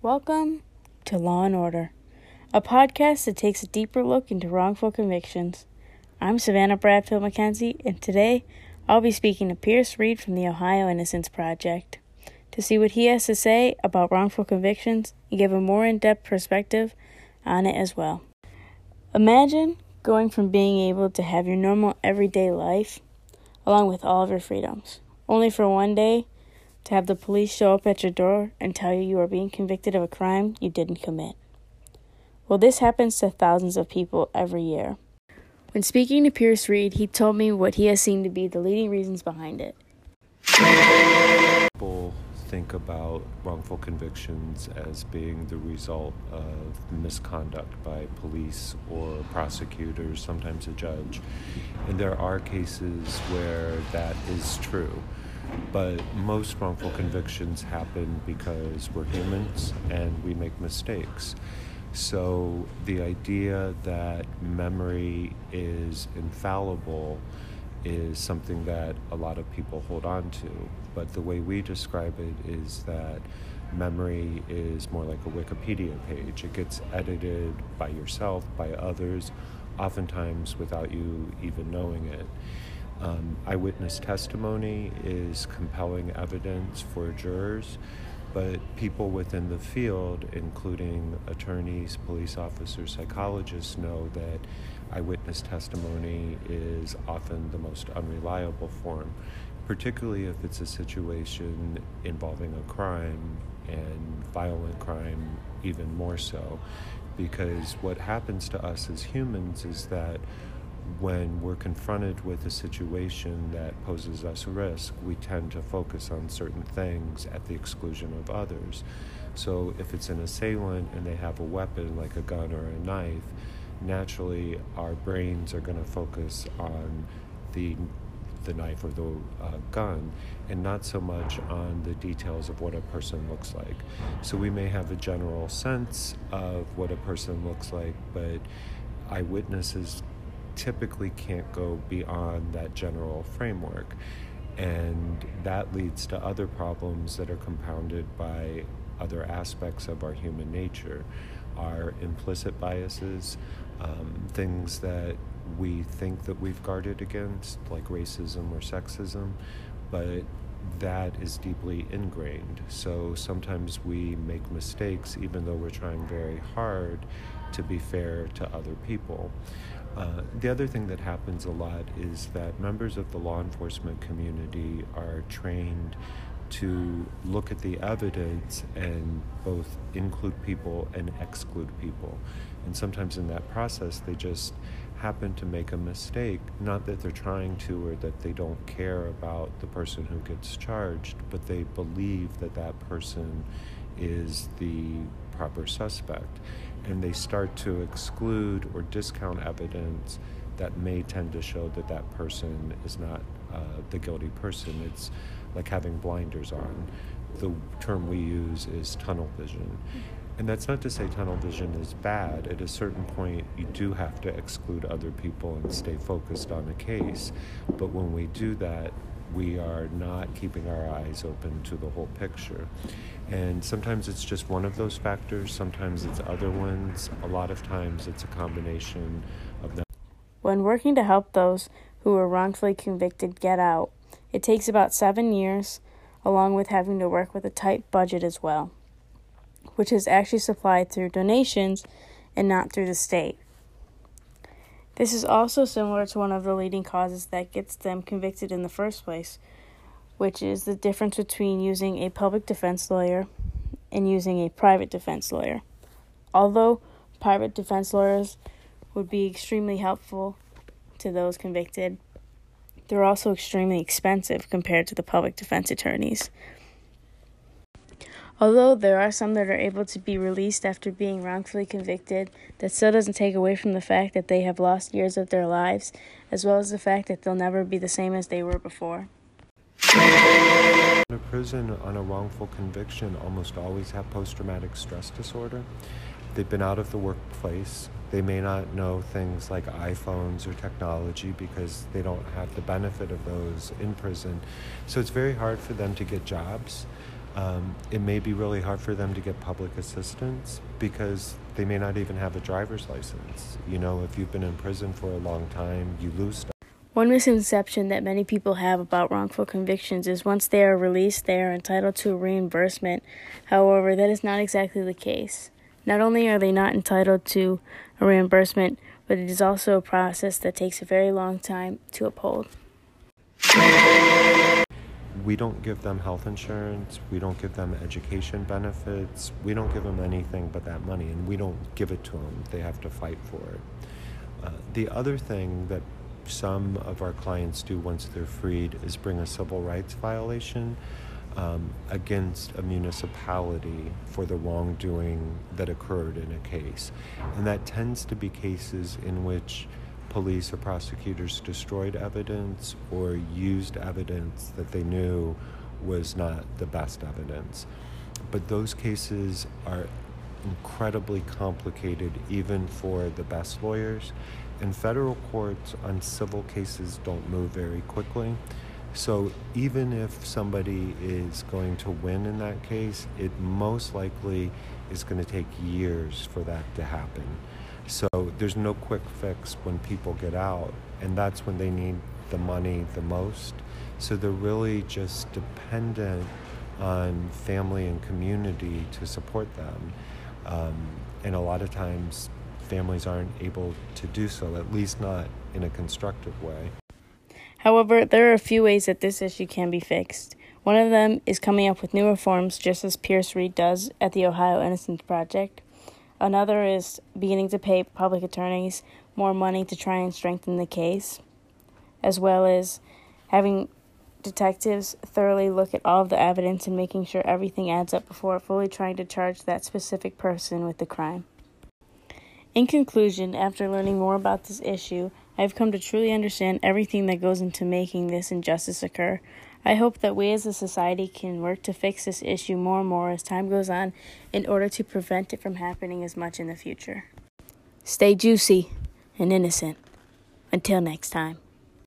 Welcome to Law and Order, a podcast that takes a deeper look into wrongful convictions. I'm Savannah Bradfield McKenzie, and today I'll be speaking to Pierce Reed from the Ohio Innocence Project to see what he has to say about wrongful convictions and give a more in depth perspective on it as well. Imagine going from being able to have your normal everyday life along with all of your freedoms, only for one day to have the police show up at your door and tell you you are being convicted of a crime you didn't commit. Well, this happens to thousands of people every year. When speaking to Pierce Reed, he told me what he has seen to be the leading reasons behind it. People think about wrongful convictions as being the result of misconduct by police or prosecutors, sometimes a judge. And there are cases where that is true. But most wrongful convictions happen because we're humans and we make mistakes. So the idea that memory is infallible is something that a lot of people hold on to. But the way we describe it is that memory is more like a Wikipedia page. It gets edited by yourself, by others, oftentimes without you even knowing it. Um, eyewitness testimony is compelling evidence for jurors, but people within the field, including attorneys, police officers, psychologists, know that eyewitness testimony is often the most unreliable form, particularly if it's a situation involving a crime and violent crime, even more so. Because what happens to us as humans is that when we're confronted with a situation that poses us risk, we tend to focus on certain things at the exclusion of others. So, if it's an assailant and they have a weapon like a gun or a knife, naturally our brains are going to focus on the the knife or the uh, gun and not so much on the details of what a person looks like. So we may have a general sense of what a person looks like, but eyewitnesses typically can't go beyond that general framework. And that leads to other problems that are compounded by other aspects of our human nature, our implicit biases, um, things that we think that we've guarded against, like racism or sexism, but that is deeply ingrained. So sometimes we make mistakes even though we're trying very hard to be fair to other people. Uh, the other thing that happens a lot is that members of the law enforcement community are trained to look at the evidence and both include people and exclude people. And sometimes in that process, they just happen to make a mistake. Not that they're trying to or that they don't care about the person who gets charged, but they believe that that person is the proper suspect. And they start to exclude or discount evidence that may tend to show that that person is not uh, the guilty person. It's like having blinders on. The term we use is tunnel vision. And that's not to say tunnel vision is bad. At a certain point, you do have to exclude other people and stay focused on a case. But when we do that, we are not keeping our eyes open to the whole picture. And sometimes it's just one of those factors, sometimes it's other ones, a lot of times it's a combination of them. When working to help those who were wrongfully convicted get out, it takes about seven years, along with having to work with a tight budget as well, which is actually supplied through donations and not through the state. This is also similar to one of the leading causes that gets them convicted in the first place, which is the difference between using a public defense lawyer and using a private defense lawyer. Although private defense lawyers would be extremely helpful to those convicted, they're also extremely expensive compared to the public defense attorneys. Although there are some that are able to be released after being wrongfully convicted, that still doesn't take away from the fact that they have lost years of their lives, as well as the fact that they'll never be the same as they were before. In prison on a wrongful conviction almost always have post traumatic stress disorder. They've been out of the workplace. They may not know things like iPhones or technology because they don't have the benefit of those in prison. So it's very hard for them to get jobs. Um, it may be really hard for them to get public assistance because they may not even have a driver's license. You know, if you've been in prison for a long time, you lose stuff. One misconception that many people have about wrongful convictions is once they are released, they are entitled to a reimbursement. However, that is not exactly the case. Not only are they not entitled to a reimbursement, but it is also a process that takes a very long time to uphold. We don't give them health insurance, we don't give them education benefits, we don't give them anything but that money, and we don't give it to them. They have to fight for it. Uh, the other thing that some of our clients do once they're freed is bring a civil rights violation um, against a municipality for the wrongdoing that occurred in a case. And that tends to be cases in which police or prosecutors destroyed evidence or used evidence that they knew was not the best evidence. But those cases are incredibly complicated, even for the best lawyers. And federal courts on civil cases don't move very quickly. So even if somebody is going to win in that case, it most likely is going to take years for that to happen. So there's no quick fix when people get out, and that's when they need the money the most. So they're really just dependent on family and community to support them. Um, and a lot of times, families aren't able to do so, at least not in a constructive way. However, there are a few ways that this issue can be fixed. One of them is coming up with new reforms, just as Pierce Reed does at the Ohio Innocence Project. Another is beginning to pay public attorneys more money to try and strengthen the case, as well as having detectives thoroughly look at all of the evidence and making sure everything adds up before fully trying to charge that specific person with the crime. In conclusion, after learning more about this issue, I have come to truly understand everything that goes into making this injustice occur. I hope that we as a society can work to fix this issue more and more as time goes on in order to prevent it from happening as much in the future. Stay juicy and innocent. Until next time.